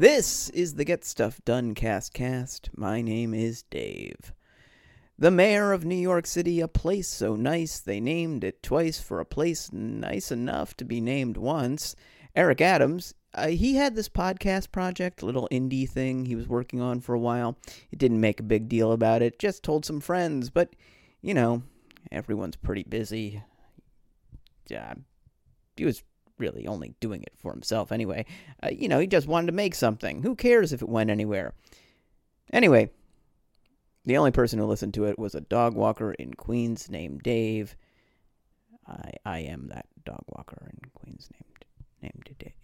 This is the Get Stuff Done cast cast. My name is Dave. The mayor of New York City, a place so nice they named it twice for a place nice enough to be named once. Eric Adams, uh, he had this podcast project, little indie thing he was working on for a while. It didn't make a big deal about it, just told some friends, but you know, everyone's pretty busy. Yeah, he was really only doing it for himself anyway. Uh, you know, he just wanted to make something. Who cares if it went anywhere? Anyway, the only person who listened to it was a dog walker in Queens named Dave. I I am that dog walker in Queens named named Dave.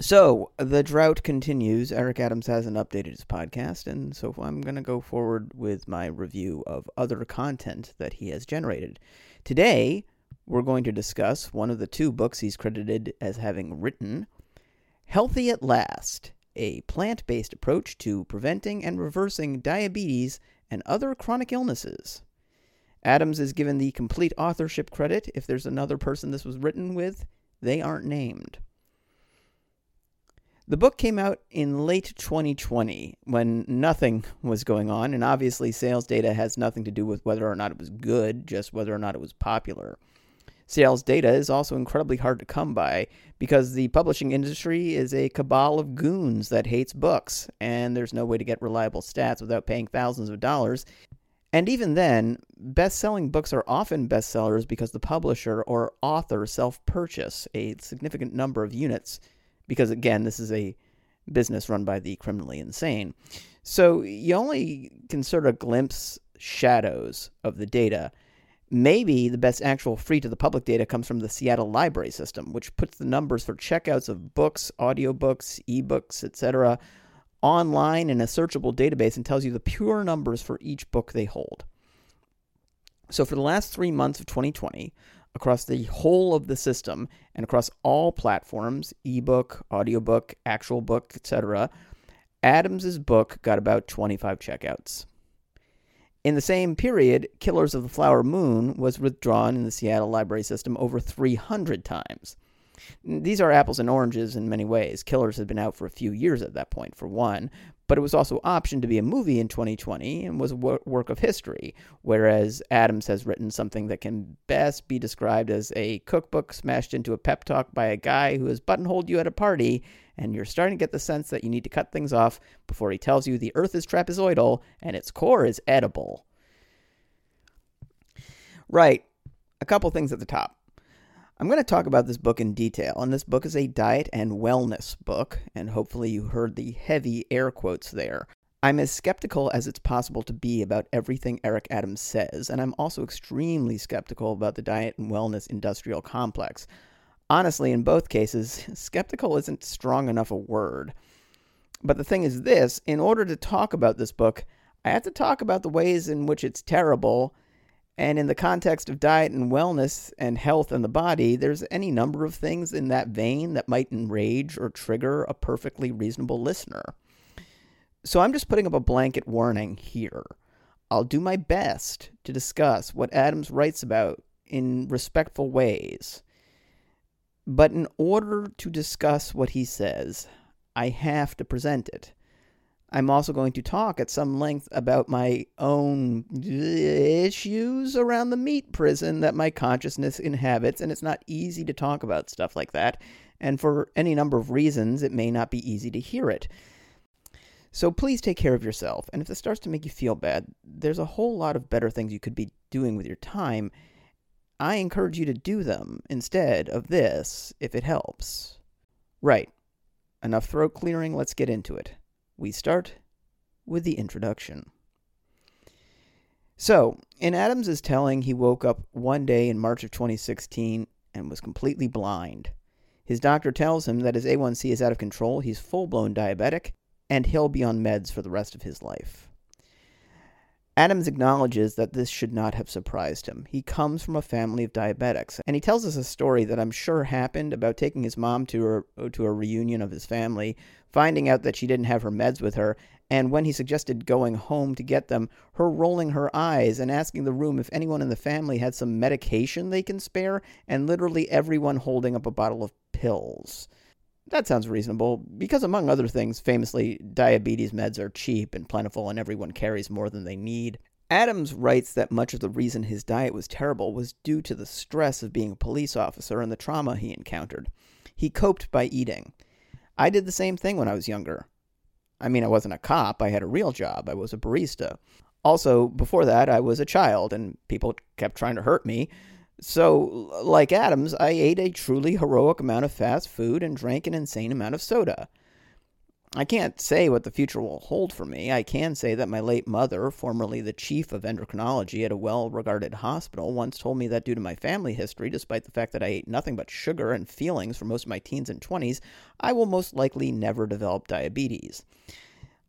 So the drought continues. Eric Adams hasn't updated his podcast, and so I'm going to go forward with my review of other content that he has generated. Today, we're going to discuss one of the two books he's credited as having written Healthy at Last A Plant Based Approach to Preventing and Reversing Diabetes and Other Chronic Illnesses. Adams is given the complete authorship credit. If there's another person this was written with, they aren't named. The book came out in late 2020 when nothing was going on, and obviously, sales data has nothing to do with whether or not it was good, just whether or not it was popular. Sales data is also incredibly hard to come by because the publishing industry is a cabal of goons that hates books, and there's no way to get reliable stats without paying thousands of dollars. And even then, best selling books are often bestsellers because the publisher or author self purchase a significant number of units, because again, this is a business run by the criminally insane. So you only can sort of glimpse shadows of the data Maybe the best actual free to the public data comes from the Seattle Library System, which puts the numbers for checkouts of books, audiobooks, ebooks, etc., online in a searchable database and tells you the pure numbers for each book they hold. So, for the last three months of 2020, across the whole of the system and across all platforms ebook, audiobook, actual book, etc., Adams's book got about 25 checkouts. In the same period, Killers of the Flower Moon was withdrawn in the Seattle library system over 300 times. These are apples and oranges in many ways. Killers had been out for a few years at that point, for one, but it was also optioned to be a movie in 2020 and was a work of history, whereas Adams has written something that can best be described as a cookbook smashed into a pep talk by a guy who has buttonholed you at a party and you're starting to get the sense that you need to cut things off before he tells you the Earth is trapezoidal and its core is edible. Right, a couple things at the top. I'm going to talk about this book in detail, and this book is a diet and wellness book, and hopefully you heard the heavy air quotes there. I'm as skeptical as it's possible to be about everything Eric Adams says, and I'm also extremely skeptical about the diet and wellness industrial complex. Honestly, in both cases, skeptical isn't strong enough a word. But the thing is this in order to talk about this book, I have to talk about the ways in which it's terrible. And in the context of diet and wellness and health and the body, there's any number of things in that vein that might enrage or trigger a perfectly reasonable listener. So I'm just putting up a blanket warning here. I'll do my best to discuss what Adams writes about in respectful ways. But in order to discuss what he says, I have to present it. I'm also going to talk at some length about my own issues around the meat prison that my consciousness inhabits, and it's not easy to talk about stuff like that. And for any number of reasons, it may not be easy to hear it. So please take care of yourself. And if this starts to make you feel bad, there's a whole lot of better things you could be doing with your time I encourage you to do them instead of this if it helps. Right. Enough throat clearing, let's get into it. We start with the introduction. So, in Adams' telling, he woke up one day in March of 2016 and was completely blind. His doctor tells him that his A1C is out of control, he's full blown diabetic, and he'll be on meds for the rest of his life. Adams acknowledges that this should not have surprised him. He comes from a family of diabetics, and he tells us a story that I'm sure happened about taking his mom to a, to a reunion of his family, finding out that she didn't have her meds with her, and when he suggested going home to get them, her rolling her eyes and asking the room if anyone in the family had some medication they can spare, and literally everyone holding up a bottle of pills. That sounds reasonable, because among other things, famously, diabetes meds are cheap and plentiful and everyone carries more than they need. Adams writes that much of the reason his diet was terrible was due to the stress of being a police officer and the trauma he encountered. He coped by eating. I did the same thing when I was younger. I mean, I wasn't a cop, I had a real job, I was a barista. Also, before that, I was a child, and people kept trying to hurt me, so, like Adams, I ate a truly heroic amount of fast food and drank an insane amount of soda. I can't say what the future will hold for me. I can say that my late mother, formerly the chief of endocrinology at a well regarded hospital, once told me that due to my family history, despite the fact that I ate nothing but sugar and feelings for most of my teens and 20s, I will most likely never develop diabetes.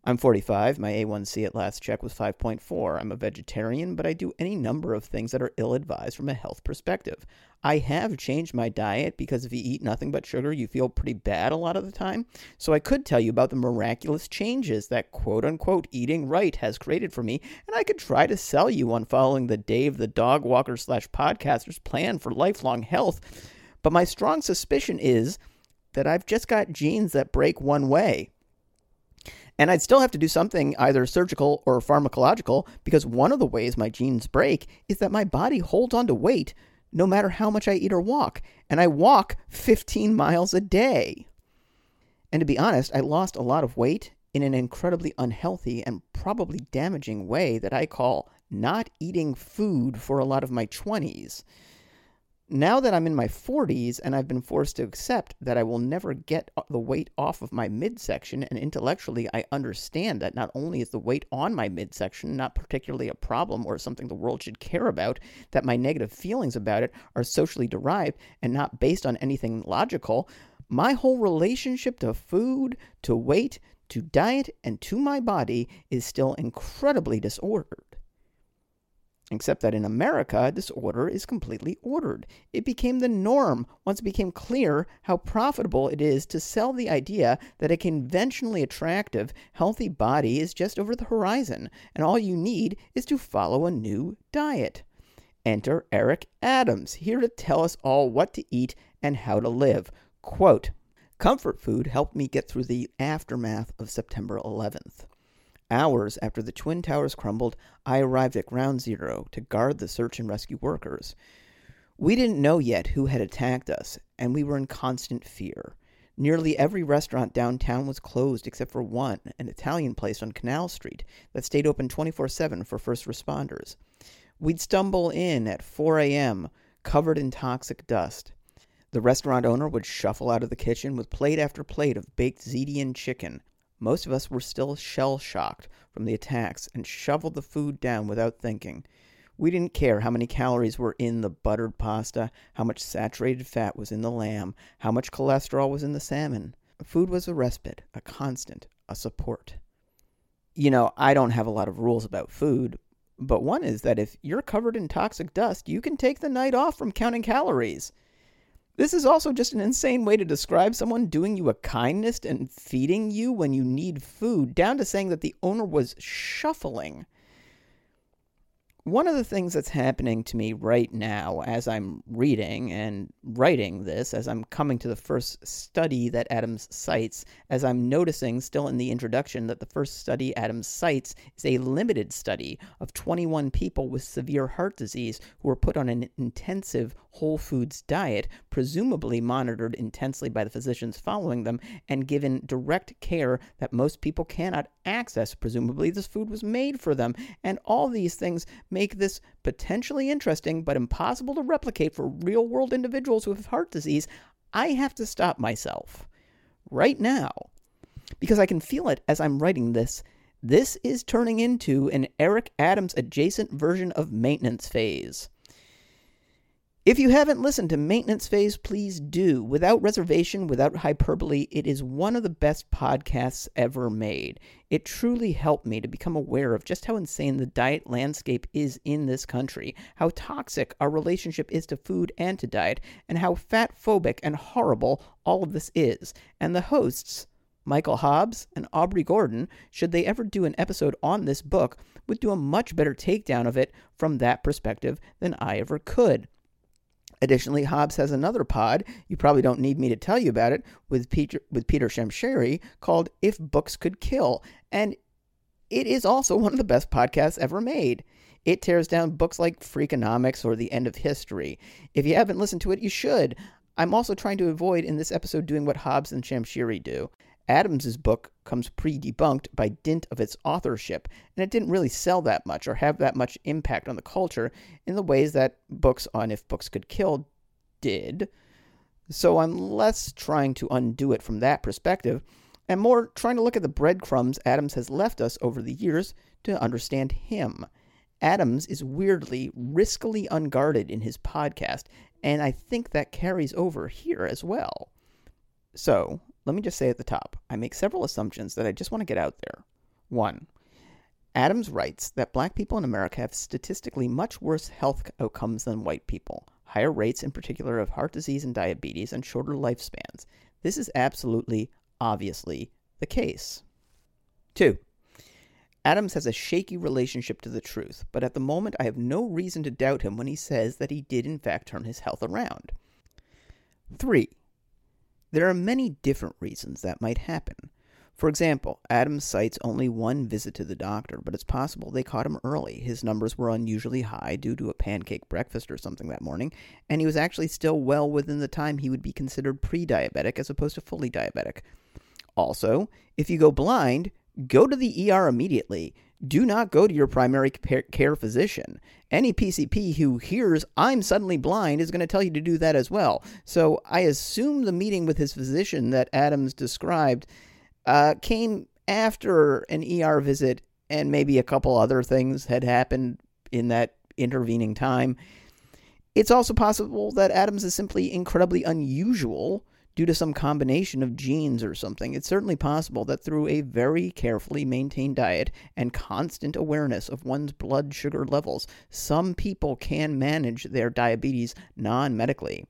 I'm 45. My A1C at last check was 5.4. I'm a vegetarian, but I do any number of things that are ill advised from a health perspective. I have changed my diet because if you eat nothing but sugar, you feel pretty bad a lot of the time. So I could tell you about the miraculous changes that quote unquote eating right has created for me, and I could try to sell you on following the Dave the Dog Walker slash podcaster's plan for lifelong health. But my strong suspicion is that I've just got genes that break one way. And I'd still have to do something either surgical or pharmacological because one of the ways my genes break is that my body holds on to weight no matter how much I eat or walk. And I walk 15 miles a day. And to be honest, I lost a lot of weight in an incredibly unhealthy and probably damaging way that I call not eating food for a lot of my 20s now that I'm in my 40s and I've been forced to accept that I will never get uh, the weight off of my midsection, and intellectually I understand that not only is the weight on my midsection not particularly a problem or something the world should care about, that my negative feelings about it are socially derived and not based on anything logical, my whole relationship to food, to weight, to diet, and to my body is still incredibly disordered. Except that in America, this order is completely ordered. It became the norm once it became clear how profitable it is to sell the idea that a conventionally attractive, healthy body is just over the horizon, and all you need is to follow a new diet. Enter Eric Adams, here to tell us all what to eat and how to live. Quote, Comfort food helped me get through the aftermath of September 11th. Hours after the Twin Towers crumbled, I arrived at Ground Zero to guard the search and rescue workers. We didn't know yet who had attacked us, and we were in constant fear. Nearly every restaurant downtown was closed except for one, an Italian place on Canal Street, that stayed open 24 7 for first responders. We'd stumble in at 4 a.m., covered in toxic dust. The restaurant owner would shuffle out of the kitchen with plate after plate of baked Zedian chicken, most of us were still shell shocked from the attacks and shoveled the food down without thinking. We didn't care how many calories were in the buttered pasta, how much saturated fat was in the lamb, how much cholesterol was in the salmon. Food was a respite, a constant, a support. You know, I don't have a lot of rules about food, but one is that if you're covered in toxic dust, you can take the night off from counting calories. This is also just an insane way to describe someone doing you a kindness and feeding you when you need food, down to saying that the owner was shuffling one of the things that's happening to me right now as I'm reading and writing this, as I'm coming to the first study that Adams cites, as I'm noticing still in the introduction that the first study Adams cites is a limited study of 21 people with severe heart disease who were put on an intensive whole foods diet, presumably monitored intensely by the physicians following them, and given direct care that most people cannot access. Presumably, this food was made for them, and all these things make this potentially interesting but impossible to replicate for real world individuals with heart disease, I have to stop myself right now because I can feel it as I'm writing this. This is turning into an Eric Adams adjacent version of maintenance phase. If you haven't listened to Maintenance Phase, please do. Without reservation, without hyperbole, it is one of the best podcasts ever made. It truly helped me to become aware of just how insane the diet landscape is in this country, how toxic our relationship is to food and to diet, and how fat phobic and horrible all of this is. And the hosts, Michael Hobbs and Aubrey Gordon, should they ever do an episode on this book, would do a much better takedown of it from that perspective than I ever could. Additionally, Hobbs has another pod, you probably don't need me to tell you about it, with Peter, with Peter Shamshiri called If Books Could Kill. And it is also one of the best podcasts ever made. It tears down books like Freakonomics or The End of History. If you haven't listened to it, you should. I'm also trying to avoid in this episode doing what Hobbs and Shamshiri do. Adams's book comes pre-debunked by dint of its authorship, and it didn't really sell that much or have that much impact on the culture in the ways that books on If Books Could Kill did. So I'm less trying to undo it from that perspective and more trying to look at the breadcrumbs Adams has left us over the years to understand him. Adams is weirdly, riskily unguarded in his podcast, and I think that carries over here as well. So, let me just say at the top I make several assumptions that I just want to get out there. One, Adams writes that black people in America have statistically much worse health outcomes than white people, higher rates in particular of heart disease and diabetes, and shorter lifespans. This is absolutely, obviously, the case. Two, Adams has a shaky relationship to the truth, but at the moment I have no reason to doubt him when he says that he did in fact turn his health around. Three, there are many different reasons that might happen. For example, Adams cites only one visit to the doctor, but it's possible they caught him early. His numbers were unusually high due to a pancake breakfast or something that morning, and he was actually still well within the time he would be considered pre diabetic as opposed to fully diabetic. Also, if you go blind, go to the ER immediately do not go to your primary care physician. Any PCP who hears I'm suddenly blind is going to tell you to do that as well. So I assume the meeting with his physician that Adams described uh, came after an ER visit and maybe a couple other things had happened in that intervening time. It's also possible that Adams is simply incredibly unusual due to some combination of genes or something. It's certainly possible that through a very carefully maintained diet and constant awareness of one's blood sugar levels, some people can manage their diabetes non medically.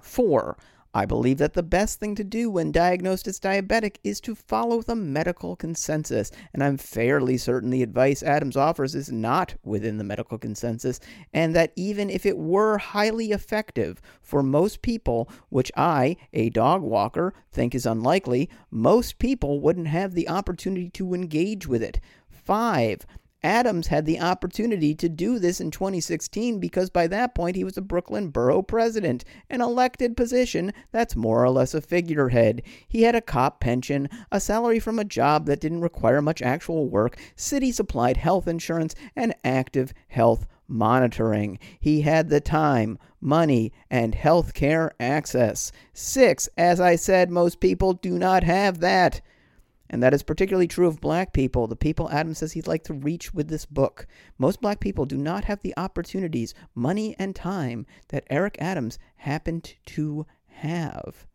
Four, I believe that the best thing to do when diagnosed as diabetic is to follow the medical consensus, and I'm fairly certain the advice Adams offers is not within the medical consensus, and that even if it were highly effective for most people, which I, a dog walker, think is unlikely, most people wouldn't have the opportunity to engage with it. Five, Adams had the opportunity to do this in 2016 because by that point he was a Brooklyn borough president, an elected position that's more or less a figurehead. He had a cop pension, a salary from a job that didn't require much actual work, city supplied health insurance, and active health monitoring. He had the time, money, and health care access. Six, as I said, most people do not have that. And that is particularly true of black people, the people Adams says he'd like to reach with this book. Most black people do not have the opportunities, money, and time that Eric Adams happened to have.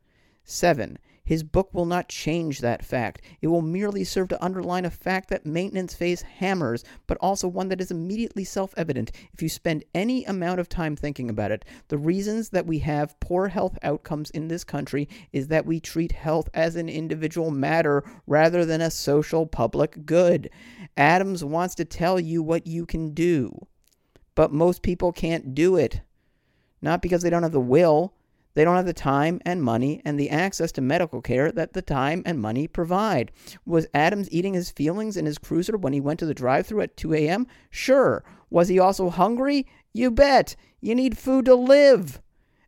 Seven, his book will not change that fact. It will merely serve to underline a fact that maintenance phase hammers, but also one that is immediately self evident if you spend any amount of time thinking about it. The reasons that we have poor health outcomes in this country is that we treat health as an individual matter rather than a social public good. Adams wants to tell you what you can do, but most people can't do it. Not because they don't have the will, they don't have the time and money and the access to medical care that the time and money provide. Was Adams eating his feelings in his cruiser when he went to the drive through at 2 a.m.? Sure. Was he also hungry? You bet. You need food to live.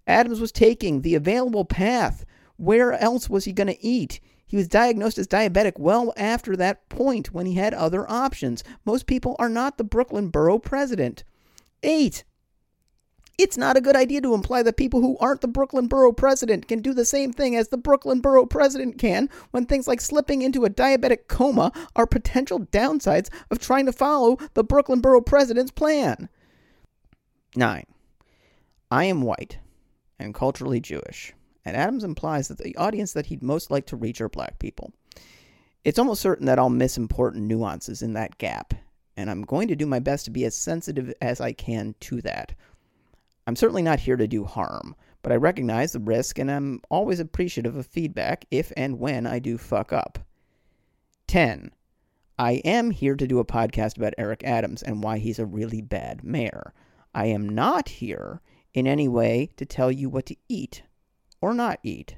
Adams was taking the available path. Where else was he going to eat? He was diagnosed as diabetic well after that point when he had other options. Most people are not the Brooklyn borough president. 8. It's not a good idea to imply that people who aren't the Brooklyn Borough president can do the same thing as the Brooklyn Borough president can when things like slipping into a diabetic coma are potential downsides of trying to follow the Brooklyn Borough president's plan. 9. I am white and culturally Jewish, and Adams implies that the audience that he'd most like to reach are black people. It's almost certain that I'll miss important nuances in that gap, and I'm going to do my best to be as sensitive as I can to that. I'm certainly not here to do harm, but I recognize the risk and I'm always appreciative of feedback if and when I do fuck up. 10. I am here to do a podcast about Eric Adams and why he's a really bad mayor. I am not here in any way to tell you what to eat or not eat.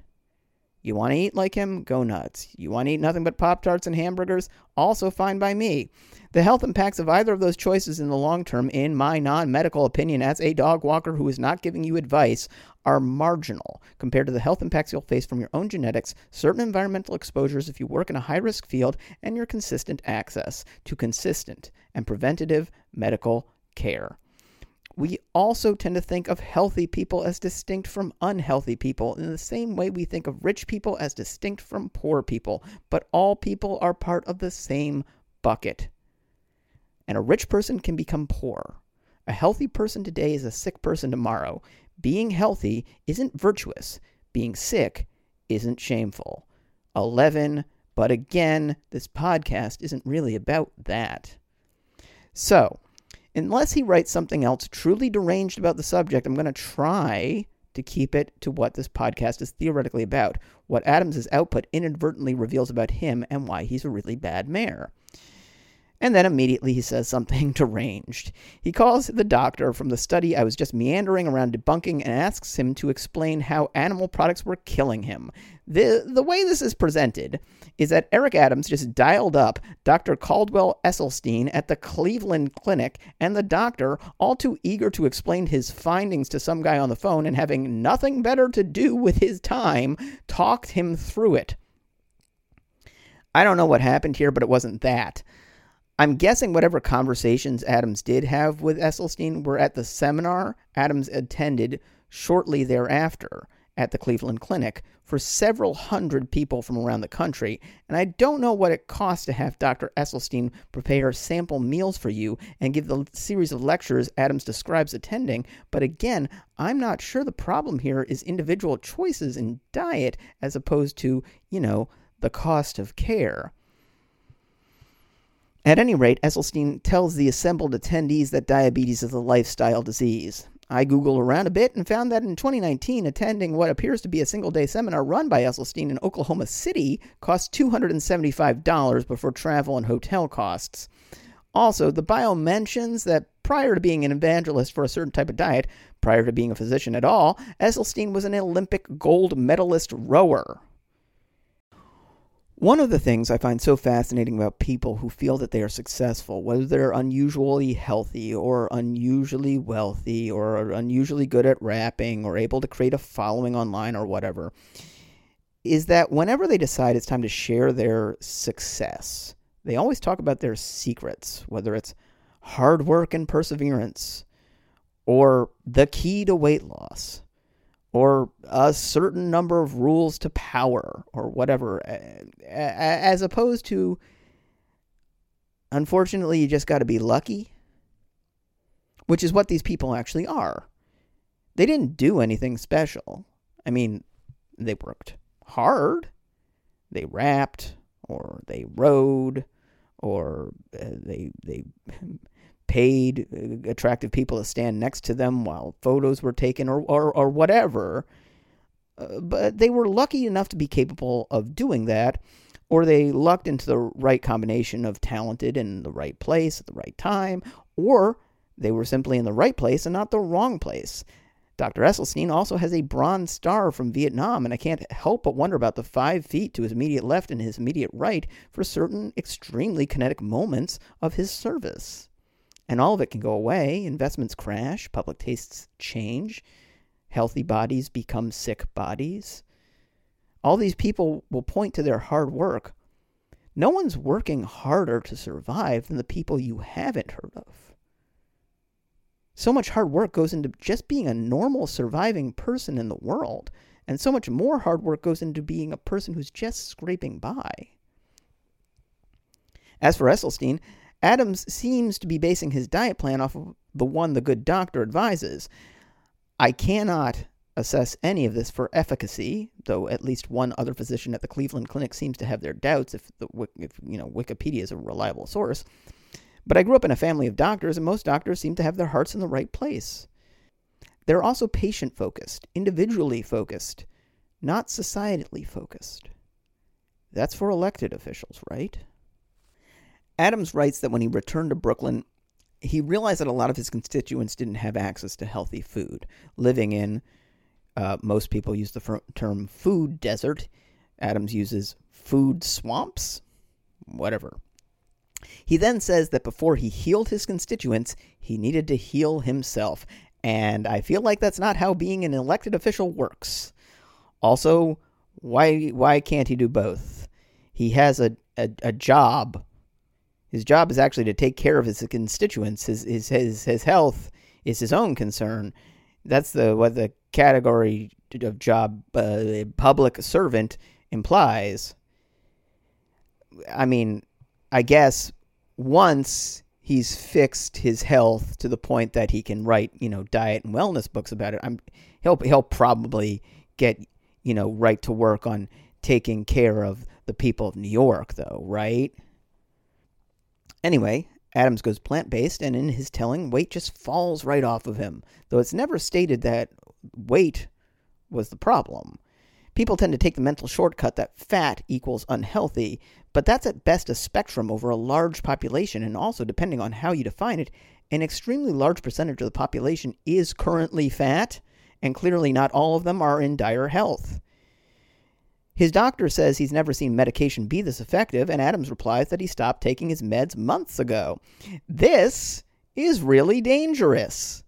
You want to eat like him? Go nuts. You want to eat nothing but Pop Tarts and hamburgers? Also fine by me. The health impacts of either of those choices in the long term, in my non medical opinion, as a dog walker who is not giving you advice, are marginal compared to the health impacts you'll face from your own genetics, certain environmental exposures if you work in a high risk field, and your consistent access to consistent and preventative medical care we also tend to think of healthy people as distinct from unhealthy people in the same way we think of rich people as distinct from poor people. But all people are part of the same bucket. And a rich person can become poor. A healthy person today is a sick person tomorrow. Being healthy isn't virtuous, being sick isn't shameful. 11. But again, this podcast isn't really about that. So, unless he writes something else truly deranged about the subject, I'm going to try to keep it to what this podcast is theoretically about, what Adams' output inadvertently reveals about him, and why he's a really bad mayor. And then immediately he says something deranged. He calls the doctor from the study I was just meandering around debunking and asks him to explain how animal products were killing him. The, the way this is presented is that Eric Adams just dialed up Dr. Caldwell Esselstyn at the Cleveland Clinic, and the doctor, all too eager to explain his findings to some guy on the phone and having nothing better to do with his time, talked him through it. I don't know what happened here, but it wasn't that. I'm guessing whatever conversations Adams did have with Esselstyn were at the seminar Adams attended shortly thereafter at the Cleveland Clinic for several hundred people from around the country, and I don't know what it costs to have Dr. Esselstyn prepare sample meals for you and give the series of lectures Adams describes attending, but again, I'm not sure the problem here is individual choices in diet as opposed to, you know, the cost of care. At any rate, Esselstyn tells the assembled attendees that diabetes is a lifestyle disease. I Googled around a bit and found that in 2019, attending what appears to be a single day seminar run by Esselstyn in Oklahoma City cost $275 before travel and hotel costs. Also, the bio mentions that prior to being an evangelist for a certain type of diet, prior to being a physician at all, Esselstyn was an Olympic gold medalist rower. One of the things I find so fascinating about people who feel that they are successful, whether they're unusually healthy or unusually wealthy or unusually good at rapping or able to create a following online or whatever, is that whenever they decide it's time to share their success, they always talk about their secrets, whether it's hard work and perseverance or the key to weight loss or a certain number of rules to power or whatever, as opposed to, unfortunately, you just got to be lucky, which is what these people actually are. They didn't do anything special. I mean, they worked hard, they rapped, or they rode, or uh, they they paid uh, attractive people to stand next to them while photos were taken or, or, or whatever. Uh, but they were lucky enough to be capable of doing that, or they lucked into the right combination of talented in the right place at the right time, or they were simply in the right place and not the wrong place. Dr. Esselstyn also has a Bronze Star from Vietnam, and I can't help but wonder about the five feet to his immediate left and his immediate right for certain extremely kinetic moments of his service and all of it can go away. Investments crash, public tastes change, healthy bodies become sick bodies. All these people will point to their hard work. No one's working harder to survive than the people you haven't heard of. So much hard work goes into just being a normal surviving person in the world, and so much more hard work goes into being a person who's just scraping by. As for Esselstyn, Adams seems to be basing his diet plan off of the one the good doctor advises. I cannot assess any of this for efficacy, though at least one other physician at the Cleveland Clinic seems to have their doubts if the if you know Wikipedia is a reliable source. But I grew up in a family of doctors, and most doctors seem to have their hearts in the right place. They're also patient focused, individually focused, not societally focused. That's for elected officials, right? Adams writes that when he returned to Brooklyn, he realized that a lot of his constituents didn't have access to healthy food. Living in, uh, most people use the term food desert. Adams uses food swamps, whatever. He then says that before he healed his constituents, he needed to heal himself. And I feel like that's not how being an elected official works. Also, why why can't he do both? He has a, a, a job his job is actually to take care of his constituents. His his his, his health is his own concern. That's the what the category of job uh, public servant implies. I mean, I guess once he's fixed his health to the point that he can write, you know, diet and wellness books about it, I'm he'll he'll probably get, you know, right to work on taking care of the people of New York though, right? Anyway, Adams goes plant based, and in his telling, weight just falls right off of him, though it's never stated that weight was the problem. People tend to take the mental shortcut that fat equals unhealthy, but that's at best a spectrum over a large population, and also, depending on how you define it, an extremely large percentage of the population is currently fat, and clearly not all of them are in dire health. His doctor says he's never seen medication be this effective, and Adams replies that he stopped taking his meds months ago. This is really dangerous.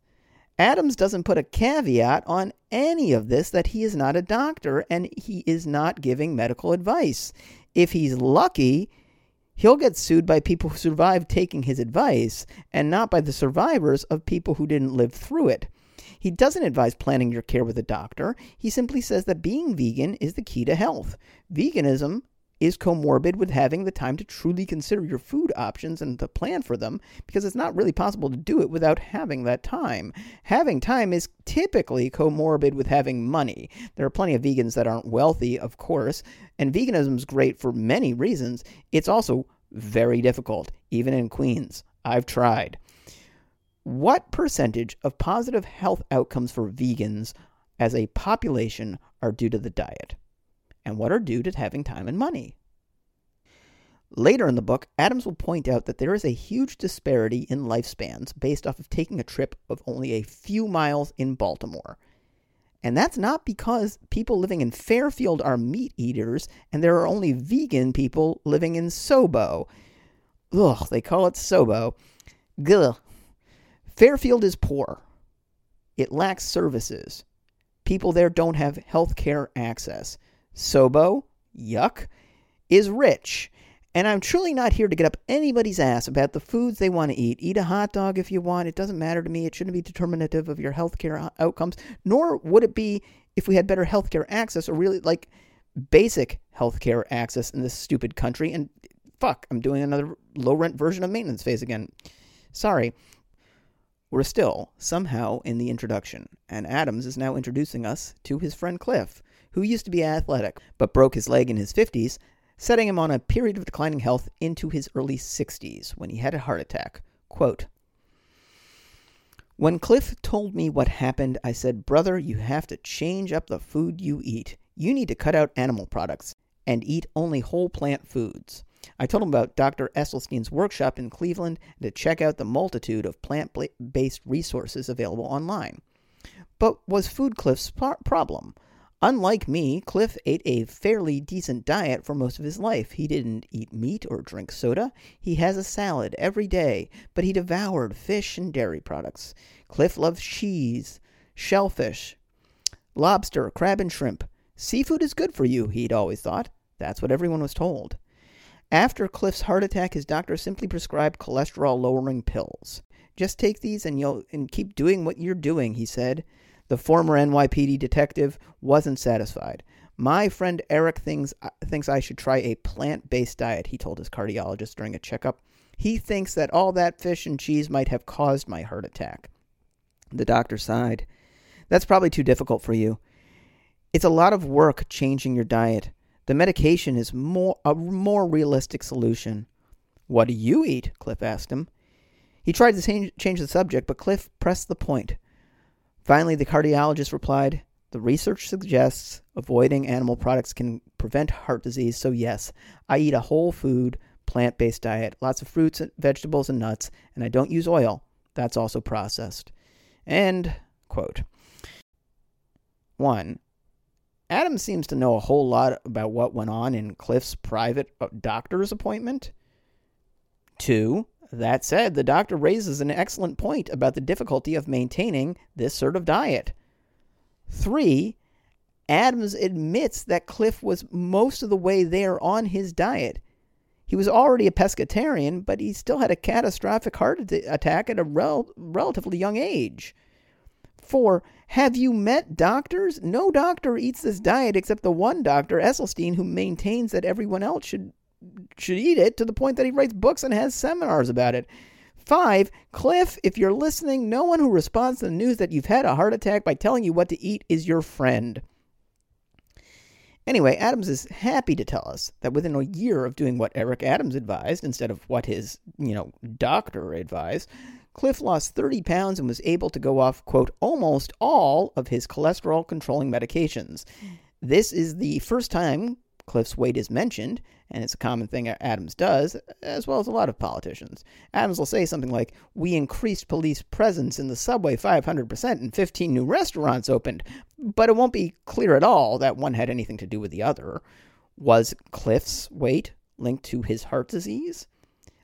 Adams doesn't put a caveat on any of this that he is not a doctor and he is not giving medical advice. If he's lucky, he'll get sued by people who survived taking his advice and not by the survivors of people who didn't live through it. He doesn't advise planning your care with a doctor. He simply says that being vegan is the key to health. Veganism is comorbid with having the time to truly consider your food options and to plan for them because it's not really possible to do it without having that time. Having time is typically comorbid with having money. There are plenty of vegans that aren't wealthy, of course, and veganism is great for many reasons. It's also very difficult, even in Queens. I've tried. What percentage of positive health outcomes for vegans as a population are due to the diet? And what are due to having time and money? Later in the book, Adams will point out that there is a huge disparity in lifespans based off of taking a trip of only a few miles in Baltimore. And that's not because people living in Fairfield are meat eaters and there are only vegan people living in Sobo. Ugh, they call it Sobo. Gugh, Fairfield is poor. It lacks services. People there don't have health care access. Sobo, yuck, is rich. And I'm truly not here to get up anybody's ass about the foods they want to eat. Eat a hot dog if you want. It doesn't matter to me. It shouldn't be determinative of your healthcare outcomes, nor would it be if we had better healthcare access or really like basic healthcare access in this stupid country. And fuck, I'm doing another low rent version of maintenance phase again. Sorry. We're still somehow in the introduction, and Adams is now introducing us to his friend Cliff, who used to be athletic but broke his leg in his 50s, setting him on a period of declining health into his early 60s when he had a heart attack. Quote, when Cliff told me what happened, I said, Brother, you have to change up the food you eat. You need to cut out animal products and eat only whole plant foods. I told him about Dr. Esselstyn's workshop in Cleveland and to check out the multitude of plant based resources available online. But was food Cliff's problem? Unlike me, Cliff ate a fairly decent diet for most of his life. He didn't eat meat or drink soda. He has a salad every day, but he devoured fish and dairy products. Cliff loves cheese, shellfish, lobster, crab, and shrimp. Seafood is good for you, he'd always thought. That's what everyone was told. After Cliff's heart attack, his doctor simply prescribed cholesterol lowering pills. Just take these and you'll and keep doing what you're doing, he said. The former NYPD detective wasn't satisfied. My friend Eric thinks, uh, thinks I should try a plant based diet, he told his cardiologist during a checkup. He thinks that all that fish and cheese might have caused my heart attack. The doctor sighed. That's probably too difficult for you. It's a lot of work changing your diet. The medication is more a more realistic solution. What do you eat? Cliff asked him. He tried to change, change the subject, but Cliff pressed the point. Finally, the cardiologist replied, The research suggests avoiding animal products can prevent heart disease, so yes, I eat a whole food, plant based diet, lots of fruits, and vegetables, and nuts, and I don't use oil. That's also processed. And, quote, 1. Adams seems to know a whole lot about what went on in Cliff's private uh, doctor's appointment. 2. That said, the doctor raises an excellent point about the difficulty of maintaining this sort of diet. 3. Adams admits that Cliff was most of the way there on his diet. He was already a pescatarian, but he still had a catastrophic heart attack at a rel- relatively young age. 4. Have you met doctors? No doctor eats this diet except the one doctor, Esselstyn, who maintains that everyone else should should eat it to the point that he writes books and has seminars about it. Five, Cliff, if you're listening, no one who responds to the news that you've had a heart attack by telling you what to eat is your friend. Anyway, Adams is happy to tell us that within a year of doing what Eric Adams advised instead of what his, you know, doctor advised, Cliff lost 30 pounds and was able to go off, quote, almost all of his cholesterol controlling medications. This is the first time Cliff's weight is mentioned, and it's a common thing Adams does, as well as a lot of politicians. Adams will say something like, We increased police presence in the subway 500% and 15 new restaurants opened, but it won't be clear at all that one had anything to do with the other. Was Cliff's weight linked to his heart disease?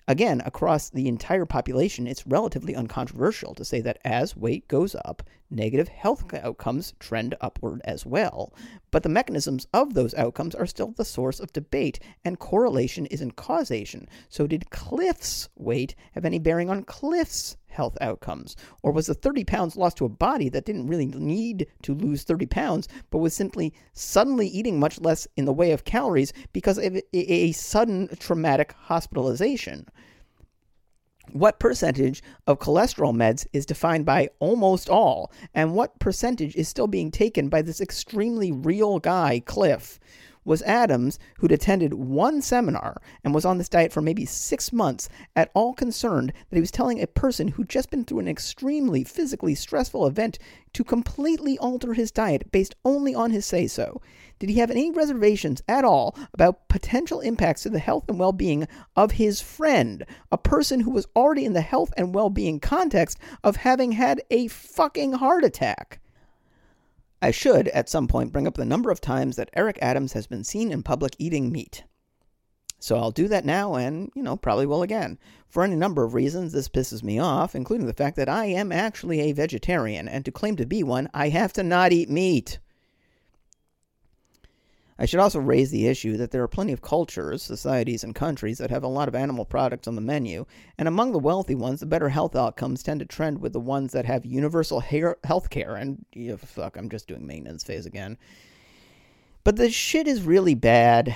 Again, across the entire population, it's relatively uncontroversial to say that as weight goes up, negative health outcomes trend upward as well. But the mechanisms of those outcomes are still the source of debate, and correlation isn't causation. So, did Cliff's weight have any bearing on Cliff's health outcomes? Or was the 30 pounds lost to a body that didn't really need to lose 30 pounds, but was simply suddenly eating much less in the way of calories because of a sudden traumatic hospitalization? What percentage of cholesterol meds is defined by almost all, and what percentage is still being taken by this extremely real guy, Cliff? Was Adams, who'd attended one seminar and was on this diet for maybe six months, at all concerned that he was telling a person who'd just been through an extremely physically stressful event to completely alter his diet based only on his say so? Did he have any reservations at all about potential impacts to the health and well being of his friend, a person who was already in the health and well being context of having had a fucking heart attack? I should, at some point, bring up the number of times that Eric Adams has been seen in public eating meat. So I'll do that now and, you know, probably will again. For any number of reasons, this pisses me off, including the fact that I am actually a vegetarian, and to claim to be one, I have to not eat meat. I should also raise the issue that there are plenty of cultures, societies, and countries that have a lot of animal products on the menu, and among the wealthy ones, the better health outcomes tend to trend with the ones that have universal health care. And yeah, fuck, I'm just doing maintenance phase again. But the shit is really bad.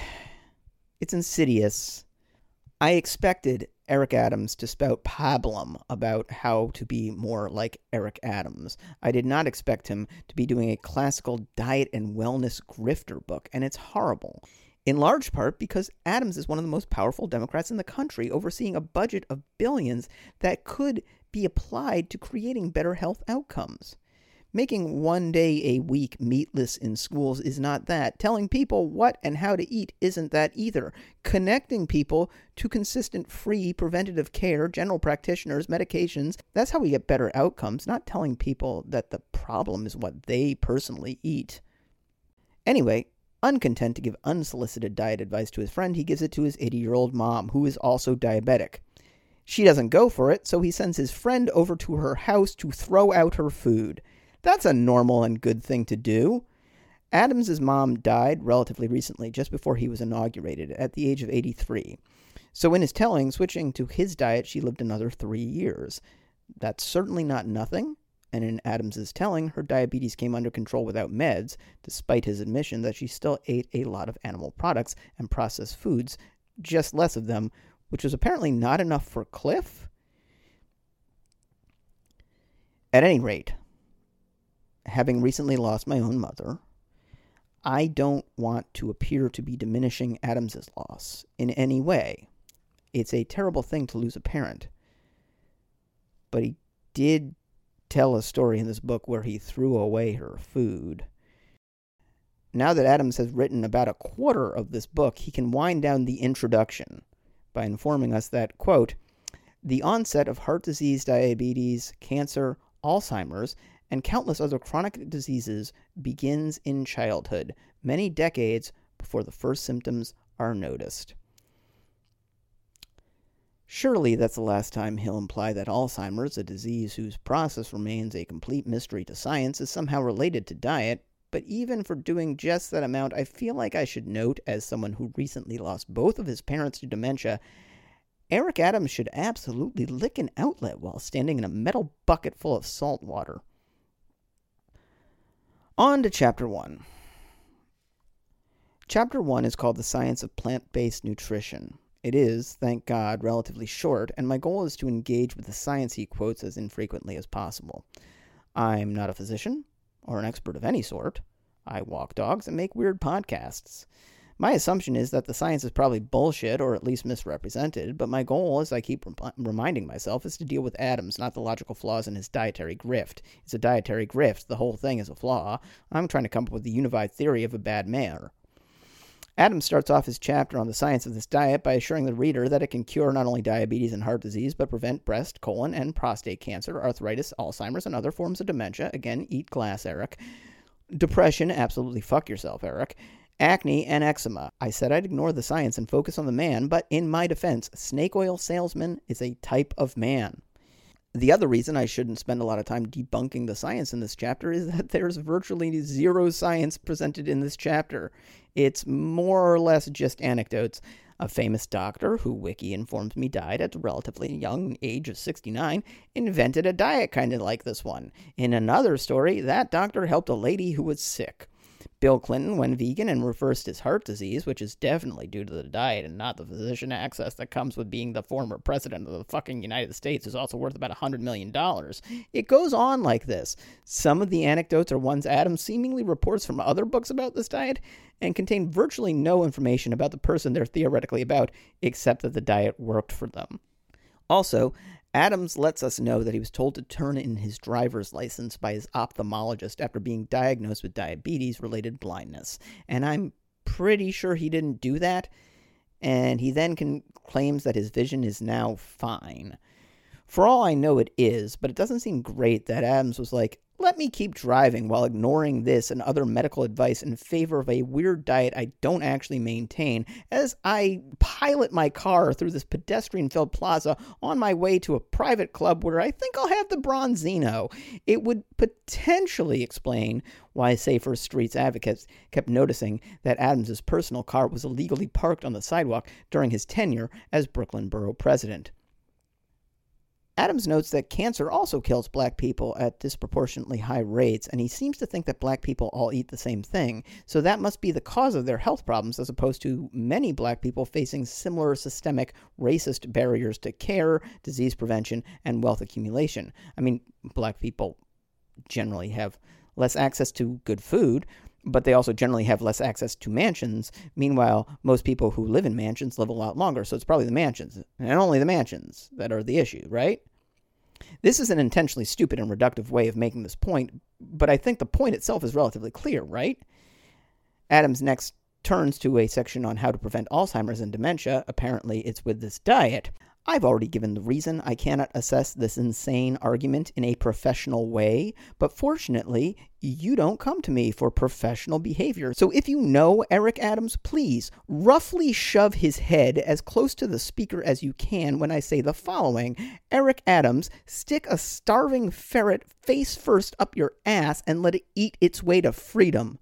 It's insidious. I expected Eric Adams to spout pablum about how to be more like Eric Adams. I did not expect him to be doing a classical diet and wellness grifter book, and it's horrible. In large part because Adams is one of the most powerful Democrats in the country, overseeing a budget of billions that could be applied to creating better health outcomes. Making one day a week meatless in schools is not that. Telling people what and how to eat isn't that either. Connecting people to consistent free preventative care, general practitioners, medications, that's how we get better outcomes, not telling people that the problem is what they personally eat. Anyway, uncontent to give unsolicited diet advice to his friend, he gives it to his 80 year old mom, who is also diabetic. She doesn't go for it, so he sends his friend over to her house to throw out her food. That's a normal and good thing to do. Adams's mom died relatively recently, just before he was inaugurated, at the age of 83. So in his telling, switching to his diet, she lived another three years. That's certainly not nothing. And in Adams's telling, her diabetes came under control without meds, despite his admission that she still ate a lot of animal products and processed foods, just less of them, which was apparently not enough for Cliff. At any rate, having recently lost my own mother, I don't want to appear to be diminishing Adams's loss in any way. It's a terrible thing to lose a parent. But he did tell a story in this book where he threw away her food. Now that Adams has written about a quarter of this book, he can wind down the introduction by informing us that, quote, the onset of heart disease, diabetes, cancer, Alzheimer's, and countless other chronic diseases begins in childhood, many decades before the first symptoms are noticed. Surely that's the last time he'll imply that Alzheimer's, a disease whose process remains a complete mystery to science, is somehow related to diet. But even for doing just that amount, I feel like I should note, as someone who recently lost both of his parents to dementia, Eric Adams should absolutely lick an outlet while standing in a metal bucket full of salt water. On to Chapter 1. Chapter 1 is called The Science of Plant Based Nutrition. It is, thank God, relatively short, and my goal is to engage with the science he quotes as infrequently as possible. I'm not a physician or an expert of any sort. I walk dogs and make weird podcasts. My assumption is that the science is probably bullshit or at least misrepresented, but my goal, as I keep reminding myself, is to deal with Adams, not the logical flaws in his dietary grift. It's a dietary grift. The whole thing is a flaw. I'm trying to come up with the unified theory of a bad mayor. Adams starts off his chapter on the science of this diet by assuring the reader that it can cure not only diabetes and heart disease, but prevent breast, colon, and prostate cancer, arthritis, Alzheimer's, and other forms of dementia. Again, eat glass, Eric. Depression, absolutely fuck yourself, Eric acne, and eczema. I said I'd ignore the science and focus on the man, but in my defense, snake oil salesman is a type of man. The other reason I shouldn't spend a lot of time debunking the science in this chapter is that there's virtually zero science presented in this chapter. It's more or less just anecdotes. A famous doctor, who Wiki informs me died at a relatively young age of 69, invented a diet kind of like this one. In another story, that doctor helped a lady who was sick. Bill Clinton went vegan and reversed his heart disease, which is definitely due to the diet and not the physician access that comes with being the former president of the fucking United States, who's also worth about a $100 million. It goes on like this. Some of the anecdotes are ones Adams seemingly reports from other books about this diet and contain virtually no information about the person they're theoretically about, except that the diet worked for them. Also, Adams lets us know that he was told to turn in his driver's license by his ophthalmologist after being diagnosed with diabetes related blindness. And I'm pretty sure he didn't do that. And he then can, claims that his vision is now fine. For all I know, it is, but it doesn't seem great that Adams was like, let me keep driving while ignoring this and other medical advice in favor of a weird diet I don't actually maintain as I pilot my car through this pedestrian filled plaza on my way to a private club where I think I'll have the branzino. It would potentially explain why Safer Streets advocates kept noticing that Adams's personal car was illegally parked on the sidewalk during his tenure as Brooklyn Borough President. Adams notes that cancer also kills black people at disproportionately high rates, and he seems to think that black people all eat the same thing, so that must be the cause of their health problems, as opposed to many black people facing similar systemic racist barriers to care, disease prevention, and wealth accumulation. I mean, black people generally have less access to good food, but they also generally have less access to mansions. Meanwhile, most people who live in mansions live a lot longer, so it's probably the mansions, and only the mansions, that are the issue, right? This is an intentionally stupid and reductive way of making this point, but I think the point itself is relatively clear, right? Adams next turns to a section on how to prevent Alzheimer's and dementia. Apparently, it's with this diet. I've already given the reason I cannot assess this insane argument in a professional way, but fortunately, you don't come to me for professional behavior. So if you know Eric Adams, please roughly shove his head as close to the speaker as you can when I say the following Eric Adams, stick a starving ferret face first up your ass and let it eat its way to freedom.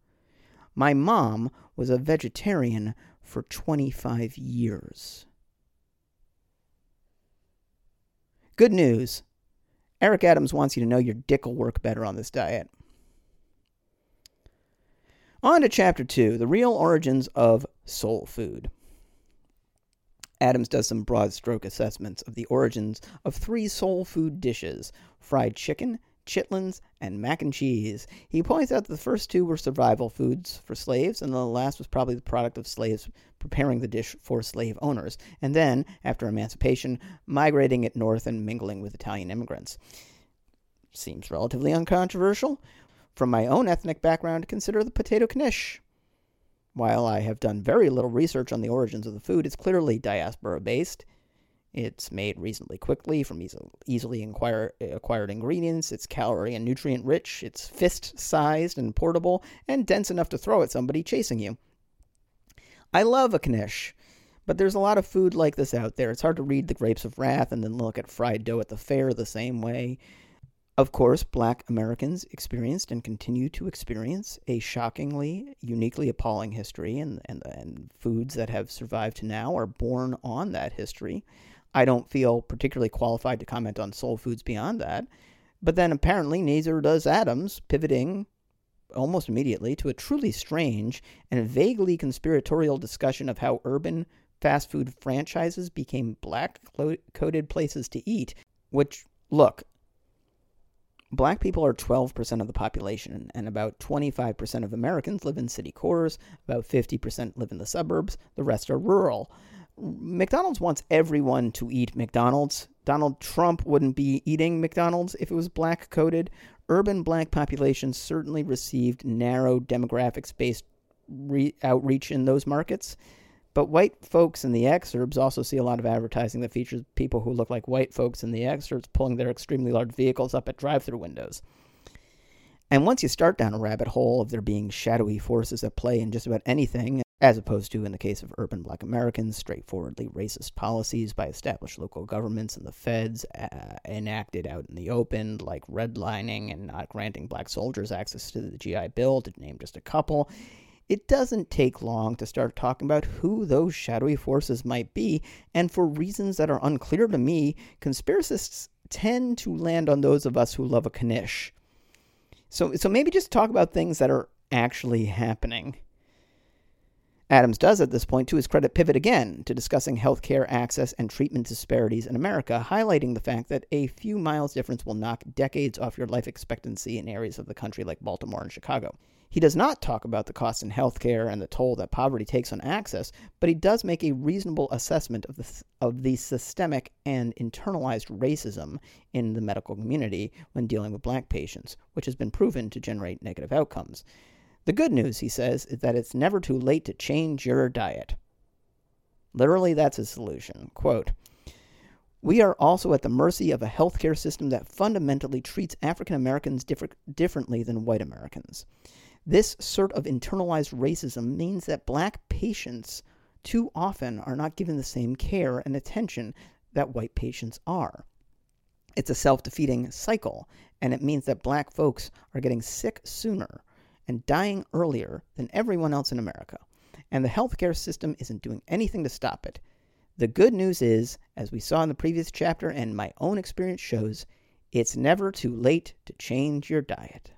My mom was a vegetarian for 25 years. Good news. Eric Adams wants you to know your dick will work better on this diet. On to chapter two the real origins of soul food. Adams does some broad stroke assessments of the origins of three soul food dishes fried chicken, chitlins, and mac and cheese. He points out that the first two were survival foods for slaves, and the last was probably the product of slaves preparing the dish for slave owners, and then, after emancipation, migrating it north and mingling with Italian immigrants. Seems relatively uncontroversial. From my own ethnic background, consider the potato knish. While I have done very little research on the origins of the food, it's clearly diaspora based. It's made reasonably quickly from easily acquire, acquired ingredients. It's calorie and nutrient rich. It's fist sized and portable and dense enough to throw at somebody chasing you. I love a knish, but there's a lot of food like this out there. It's hard to read the grapes of wrath and then look at fried dough at the fair the same way. Of course, black Americans experienced and continue to experience a shockingly, uniquely appalling history, and, and, and foods that have survived to now are born on that history. I don't feel particularly qualified to comment on soul foods beyond that. But then apparently neither does Adams, pivoting almost immediately to a truly strange and vaguely conspiratorial discussion of how urban fast food franchises became black coded places to eat. Which, look, black people are 12% of the population, and about 25% of Americans live in city cores, about 50% live in the suburbs, the rest are rural. McDonald's wants everyone to eat McDonald's. Donald Trump wouldn't be eating McDonald's if it was black coded. Urban black populations certainly received narrow demographics based re- outreach in those markets. But white folks in the exurbs also see a lot of advertising that features people who look like white folks in the exurbs pulling their extremely large vehicles up at drive through windows. And once you start down a rabbit hole of there being shadowy forces at play in just about anything, as opposed to, in the case of urban black Americans, straightforwardly racist policies by established local governments and the feds uh, enacted out in the open, like redlining and not granting black soldiers access to the GI Bill, to name just a couple. It doesn't take long to start talking about who those shadowy forces might be, and for reasons that are unclear to me, conspiracists tend to land on those of us who love a knish. So, so maybe just talk about things that are actually happening. Adams does at this point, to his credit, pivot again to discussing healthcare access and treatment disparities in America, highlighting the fact that a few miles difference will knock decades off your life expectancy in areas of the country like Baltimore and Chicago. He does not talk about the cost in healthcare and the toll that poverty takes on access, but he does make a reasonable assessment of the, of the systemic and internalized racism in the medical community when dealing with black patients, which has been proven to generate negative outcomes. The good news, he says, is that it's never too late to change your diet. Literally, that's his solution. Quote, we are also at the mercy of a healthcare system that fundamentally treats African Americans differ- differently than white Americans. This sort of internalized racism means that black patients too often are not given the same care and attention that white patients are. It's a self defeating cycle, and it means that black folks are getting sick sooner and dying earlier than everyone else in America. And the healthcare system isn't doing anything to stop it. The good news is, as we saw in the previous chapter and my own experience shows, it's never too late to change your diet.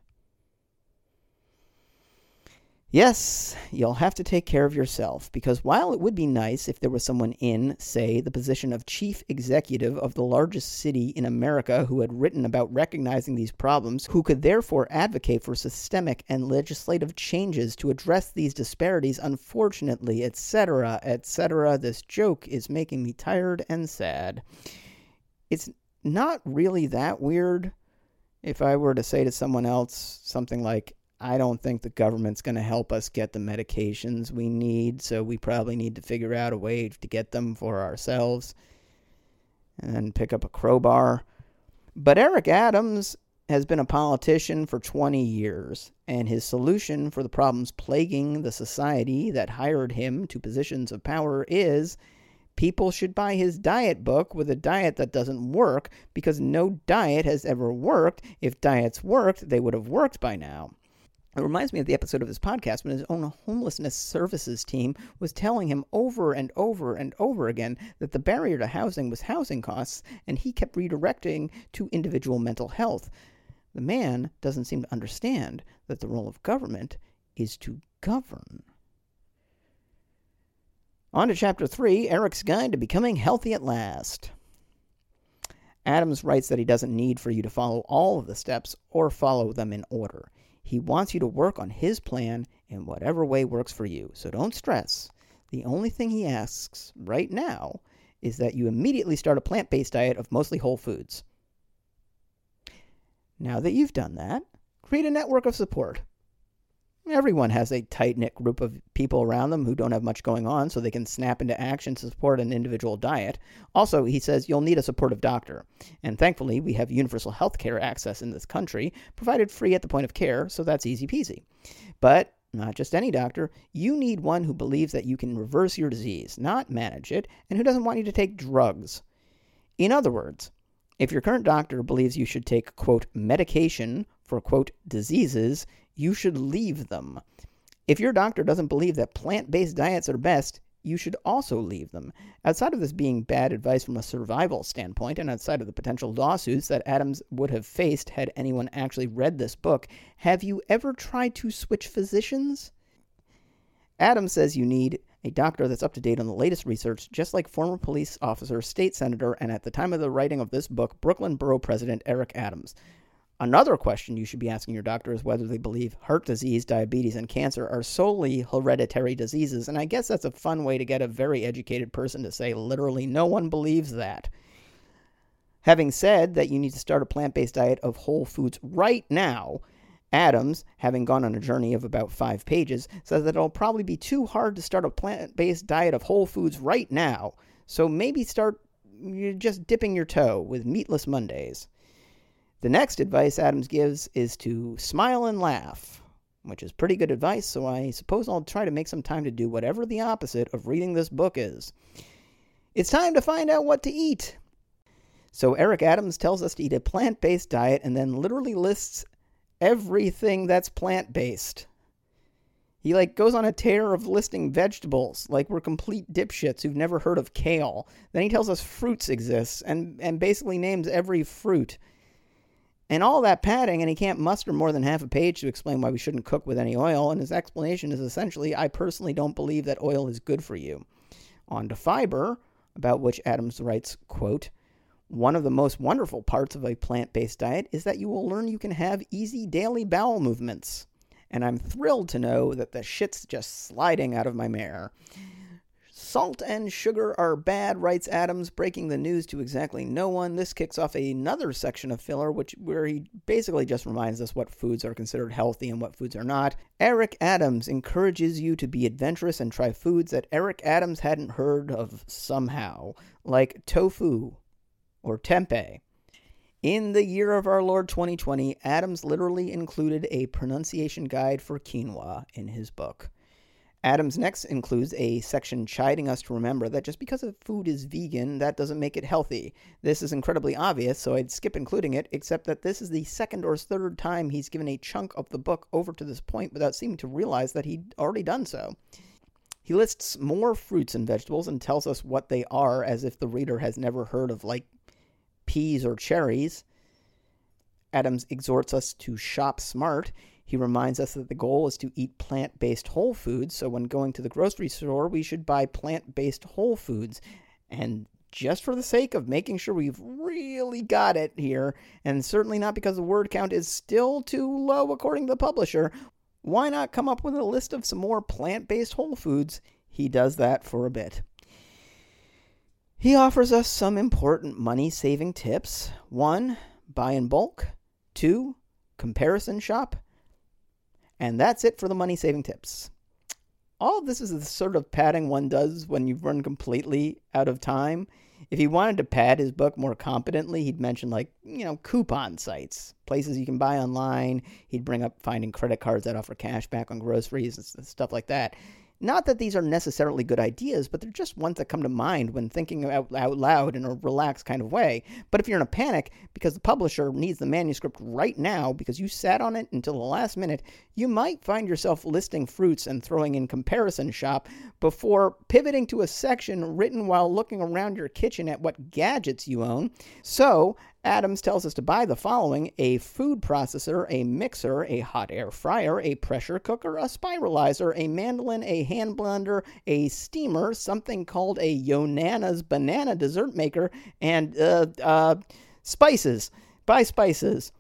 Yes, you'll have to take care of yourself because while it would be nice if there was someone in, say, the position of chief executive of the largest city in America who had written about recognizing these problems, who could therefore advocate for systemic and legislative changes to address these disparities, unfortunately, etc., etc., this joke is making me tired and sad. It's not really that weird if I were to say to someone else something like, I don't think the government's going to help us get the medications we need, so we probably need to figure out a way to get them for ourselves and pick up a crowbar. But Eric Adams has been a politician for 20 years, and his solution for the problems plaguing the society that hired him to positions of power is people should buy his diet book with a diet that doesn't work because no diet has ever worked. If diets worked, they would have worked by now. It reminds me of the episode of this podcast when his own homelessness services team was telling him over and over and over again that the barrier to housing was housing costs, and he kept redirecting to individual mental health. The man doesn't seem to understand that the role of government is to govern. On to chapter 3 Eric's Guide to Becoming Healthy at Last. Adams writes that he doesn't need for you to follow all of the steps or follow them in order. He wants you to work on his plan in whatever way works for you. So don't stress. The only thing he asks right now is that you immediately start a plant based diet of mostly whole foods. Now that you've done that, create a network of support. Everyone has a tight knit group of people around them who don't have much going on, so they can snap into action to support an individual diet. Also, he says you'll need a supportive doctor. And thankfully, we have universal health care access in this country, provided free at the point of care, so that's easy peasy. But not just any doctor, you need one who believes that you can reverse your disease, not manage it, and who doesn't want you to take drugs. In other words, if your current doctor believes you should take, quote, medication for, quote, diseases, you should leave them. If your doctor doesn't believe that plant based diets are best, you should also leave them. Outside of this being bad advice from a survival standpoint, and outside of the potential lawsuits that Adams would have faced had anyone actually read this book, have you ever tried to switch physicians? Adams says you need a doctor that's up to date on the latest research, just like former police officer, state senator, and at the time of the writing of this book, Brooklyn Borough President Eric Adams. Another question you should be asking your doctor is whether they believe heart disease, diabetes, and cancer are solely hereditary diseases. And I guess that's a fun way to get a very educated person to say literally no one believes that. Having said that you need to start a plant based diet of whole foods right now, Adams, having gone on a journey of about five pages, says that it'll probably be too hard to start a plant based diet of whole foods right now. So maybe start just dipping your toe with meatless Mondays. The next advice Adams gives is to smile and laugh, which is pretty good advice, so I suppose I'll try to make some time to do whatever the opposite of reading this book is. It's time to find out what to eat. So, Eric Adams tells us to eat a plant based diet and then literally lists everything that's plant based. He like goes on a tear of listing vegetables, like we're complete dipshits who've never heard of kale. Then he tells us fruits exist and, and basically names every fruit and all that padding, and he can't muster more than half a page to explain why we shouldn't cook with any oil. And his explanation is essentially, I personally don't believe that oil is good for you. On to fiber, about which Adams writes, quote, one of the most wonderful parts of a plant based diet is that you will learn you can have easy daily bowel movements. And I'm thrilled to know that the shit's just sliding out of my mare. Salt and sugar are bad, writes Adams, breaking the news to exactly no one. This kicks off another section of filler, which where he basically just reminds us what foods are considered healthy and what foods are not. Eric Adams encourages you to be adventurous and try foods that Eric Adams hadn't heard of somehow, like tofu or tempeh. In the year of our Lord 2020, Adams literally included a pronunciation guide for quinoa in his book. Adams next includes a section chiding us to remember that just because a food is vegan, that doesn't make it healthy. This is incredibly obvious, so I'd skip including it, except that this is the second or third time he's given a chunk of the book over to this point without seeming to realize that he'd already done so. He lists more fruits and vegetables and tells us what they are as if the reader has never heard of, like, peas or cherries. Adams exhorts us to shop smart. He reminds us that the goal is to eat plant based whole foods, so when going to the grocery store, we should buy plant based whole foods. And just for the sake of making sure we've really got it here, and certainly not because the word count is still too low according to the publisher, why not come up with a list of some more plant based whole foods? He does that for a bit. He offers us some important money saving tips. One, buy in bulk. Two, comparison shop. And that's it for the money saving tips. All of this is the sort of padding one does when you've run completely out of time. If he wanted to pad his book more competently, he'd mention, like, you know, coupon sites, places you can buy online. He'd bring up finding credit cards that offer cash back on groceries and stuff like that. Not that these are necessarily good ideas, but they're just ones that come to mind when thinking out, out loud in a relaxed kind of way. But if you're in a panic because the publisher needs the manuscript right now because you sat on it until the last minute, you might find yourself listing fruits and throwing in comparison shop before pivoting to a section written while looking around your kitchen at what gadgets you own. So, Adams tells us to buy the following a food processor, a mixer, a hot air fryer, a pressure cooker, a spiralizer, a mandolin, a hand blender, a steamer, something called a Yonana's banana dessert maker, and uh, uh, Spices. Buy spices.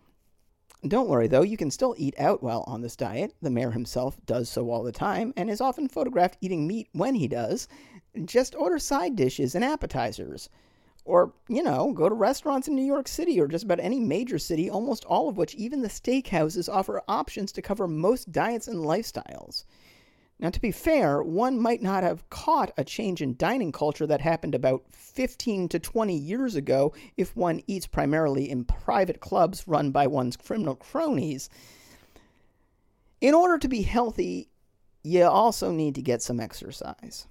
Don't worry though, you can still eat out while on this diet. The mayor himself does so all the time and is often photographed eating meat when he does. Just order side dishes and appetizers. Or, you know, go to restaurants in New York City or just about any major city, almost all of which, even the steakhouses, offer options to cover most diets and lifestyles. Now, to be fair, one might not have caught a change in dining culture that happened about 15 to 20 years ago if one eats primarily in private clubs run by one's criminal cronies. In order to be healthy, you also need to get some exercise.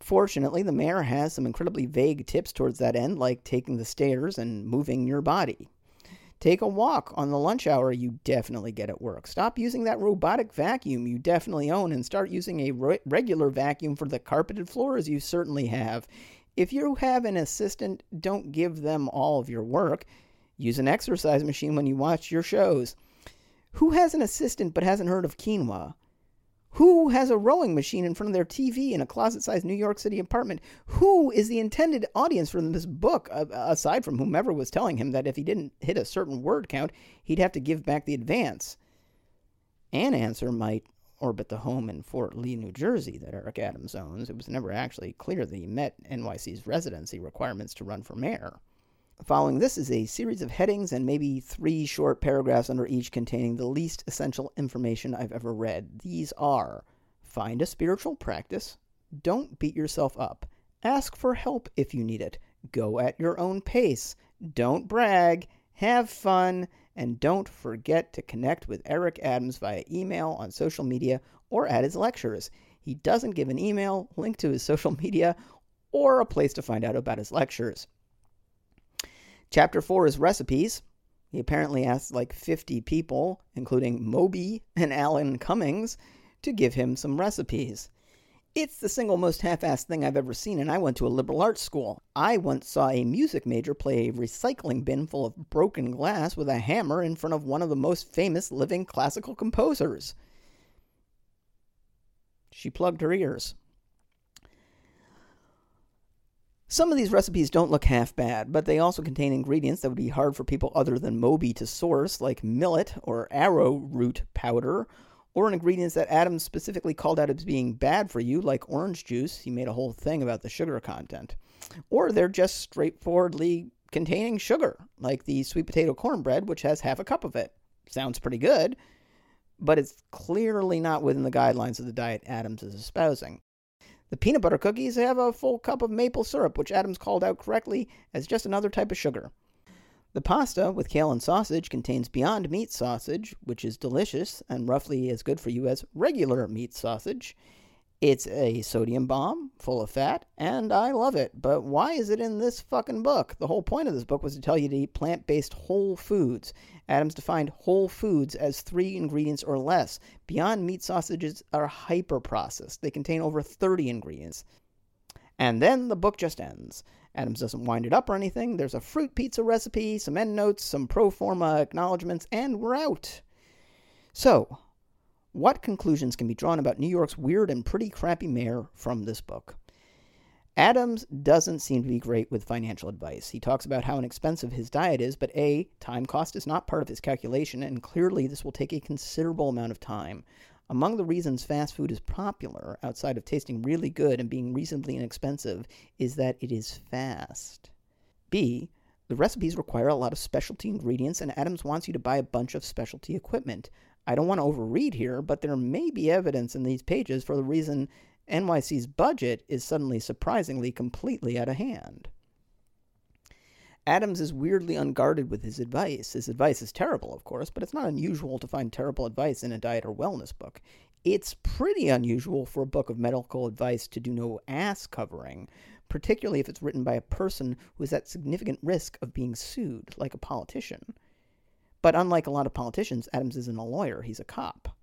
Fortunately, the mayor has some incredibly vague tips towards that end, like taking the stairs and moving your body. Take a walk on the lunch hour you definitely get at work. Stop using that robotic vacuum you definitely own and start using a re- regular vacuum for the carpeted floors you certainly have. If you have an assistant, don't give them all of your work. Use an exercise machine when you watch your shows. Who has an assistant but hasn't heard of quinoa? Who has a rowing machine in front of their TV in a closet sized New York City apartment? Who is the intended audience for this book, aside from whomever was telling him that if he didn't hit a certain word count, he'd have to give back the advance? An answer might orbit the home in Fort Lee, New Jersey that Eric Adams owns. It was never actually clear that he met NYC's residency requirements to run for mayor. Following this is a series of headings and maybe three short paragraphs under each containing the least essential information I've ever read. These are find a spiritual practice, don't beat yourself up, ask for help if you need it, go at your own pace, don't brag, have fun, and don't forget to connect with Eric Adams via email on social media or at his lectures. He doesn't give an email, link to his social media, or a place to find out about his lectures. Chapter 4 is recipes. He apparently asked like 50 people, including Moby and Alan Cummings, to give him some recipes. It's the single most half assed thing I've ever seen, and I went to a liberal arts school. I once saw a music major play a recycling bin full of broken glass with a hammer in front of one of the most famous living classical composers. She plugged her ears. Some of these recipes don't look half bad, but they also contain ingredients that would be hard for people other than Moby to source, like millet or arrowroot powder, or ingredients that Adams specifically called out as being bad for you, like orange juice. He made a whole thing about the sugar content. Or they're just straightforwardly containing sugar, like the sweet potato cornbread, which has half a cup of it. Sounds pretty good, but it's clearly not within the guidelines of the diet Adams is espousing. The peanut butter cookies have a full cup of maple syrup, which Adams called out correctly as just another type of sugar. The pasta with kale and sausage contains Beyond Meat sausage, which is delicious and roughly as good for you as regular meat sausage. It's a sodium bomb, full of fat, and I love it. But why is it in this fucking book? The whole point of this book was to tell you to eat plant based whole foods. Adams defined whole foods as three ingredients or less. Beyond meat sausages are hyper processed, they contain over 30 ingredients. And then the book just ends. Adams doesn't wind it up or anything. There's a fruit pizza recipe, some endnotes, some pro forma acknowledgments, and we're out. So, what conclusions can be drawn about New York's weird and pretty crappy mayor from this book? Adams doesn't seem to be great with financial advice. He talks about how inexpensive his diet is, but A, time cost is not part of his calculation, and clearly this will take a considerable amount of time. Among the reasons fast food is popular, outside of tasting really good and being reasonably inexpensive, is that it is fast. B, the recipes require a lot of specialty ingredients, and Adams wants you to buy a bunch of specialty equipment. I don't want to overread here, but there may be evidence in these pages for the reason NYC's budget is suddenly surprisingly completely out of hand. Adams is weirdly unguarded with his advice. His advice is terrible, of course, but it's not unusual to find terrible advice in a diet or wellness book. It's pretty unusual for a book of medical advice to do no ass covering, particularly if it's written by a person who is at significant risk of being sued, like a politician. But unlike a lot of politicians, Adams isn't a lawyer, he's a cop.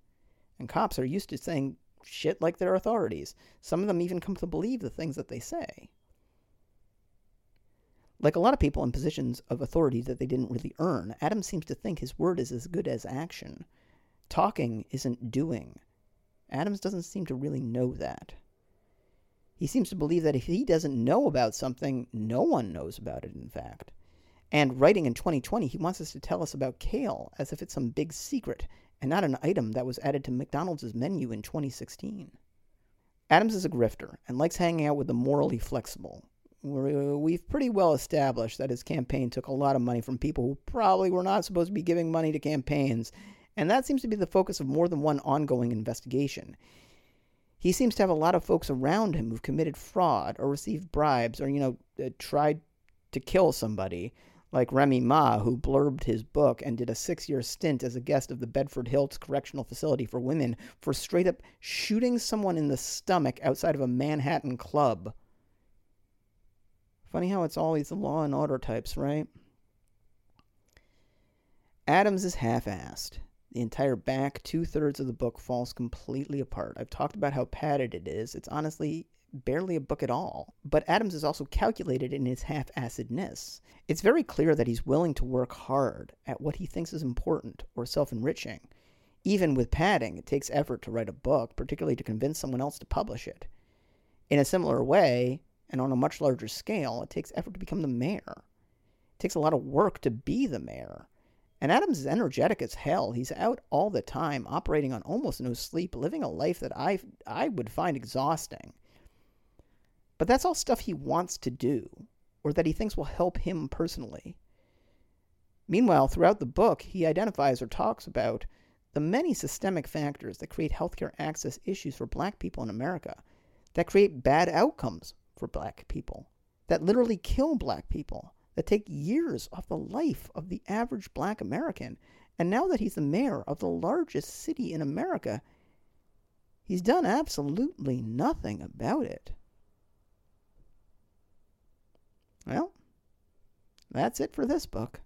And cops are used to saying shit like they're authorities. Some of them even come to believe the things that they say. Like a lot of people in positions of authority that they didn't really earn, Adams seems to think his word is as good as action. Talking isn't doing. Adams doesn't seem to really know that. He seems to believe that if he doesn't know about something, no one knows about it, in fact. And writing in 2020, he wants us to tell us about kale as if it's some big secret and not an item that was added to McDonald's menu in 2016. Adams is a grifter and likes hanging out with the morally flexible. We've pretty well established that his campaign took a lot of money from people who probably were not supposed to be giving money to campaigns, and that seems to be the focus of more than one ongoing investigation. He seems to have a lot of folks around him who've committed fraud or received bribes or, you know, uh, tried to kill somebody like Remy Ma, who blurbed his book and did a six year stint as a guest of the Bedford Hills Correctional Facility for Women for straight up shooting someone in the stomach outside of a Manhattan club. Funny how it's always the law and order types, right? Adams is half assed. The entire back two thirds of the book falls completely apart. I've talked about how padded it is. It's honestly barely a book at all. But Adams is also calculated in his half assedness. It's very clear that he's willing to work hard at what he thinks is important or self enriching. Even with padding, it takes effort to write a book, particularly to convince someone else to publish it. In a similar way, and on a much larger scale, it takes effort to become the mayor. It takes a lot of work to be the mayor. And Adams is energetic as hell. He's out all the time, operating on almost no sleep, living a life that I I would find exhausting. But that's all stuff he wants to do, or that he thinks will help him personally. Meanwhile, throughout the book, he identifies or talks about the many systemic factors that create healthcare access issues for black people in America, that create bad outcomes for black people, that literally kill black people, that take years off the life of the average black American. And now that he's the mayor of the largest city in America, he's done absolutely nothing about it. Well, that's it for this book.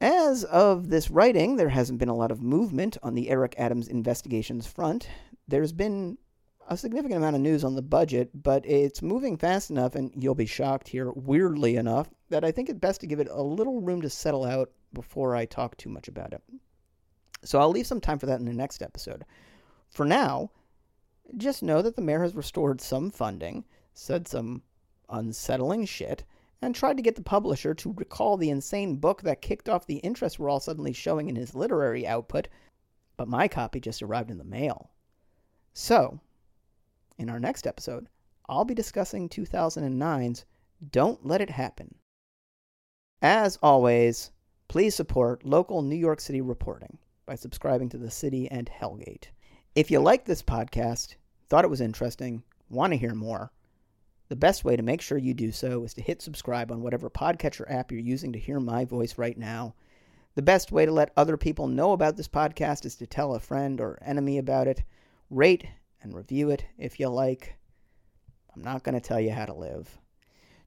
As of this writing, there hasn't been a lot of movement on the Eric Adams investigations front. There's been a significant amount of news on the budget, but it's moving fast enough, and you'll be shocked here, weirdly enough, that I think it's best to give it a little room to settle out before I talk too much about it. So I'll leave some time for that in the next episode. For now, just know that the mayor has restored some funding, said some unsettling shit, and tried to get the publisher to recall the insane book that kicked off the interest we're all suddenly showing in his literary output, but my copy just arrived in the mail. So, in our next episode, I'll be discussing 2009's Don't Let It Happen. As always, please support local New York City reporting by subscribing to The City and Hell Gate. If you like this podcast, thought it was interesting, want to hear more, the best way to make sure you do so is to hit subscribe on whatever podcatcher app you're using to hear my voice right now. The best way to let other people know about this podcast is to tell a friend or enemy about it. Rate and review it if you like. I'm not going to tell you how to live.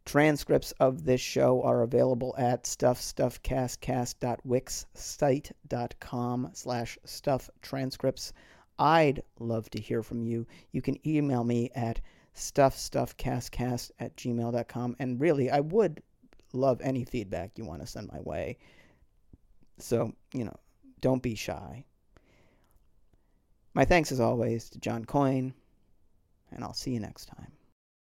Transcripts of this show are available at stuffstuffcastcast.wixsite.com slash stuff transcripts. I'd love to hear from you. You can email me at stuffstuffcastcast at gmail.com. And really, I would love any feedback you want to send my way. So, you know, don't be shy. My thanks as always to John Coyne, and I'll see you next time.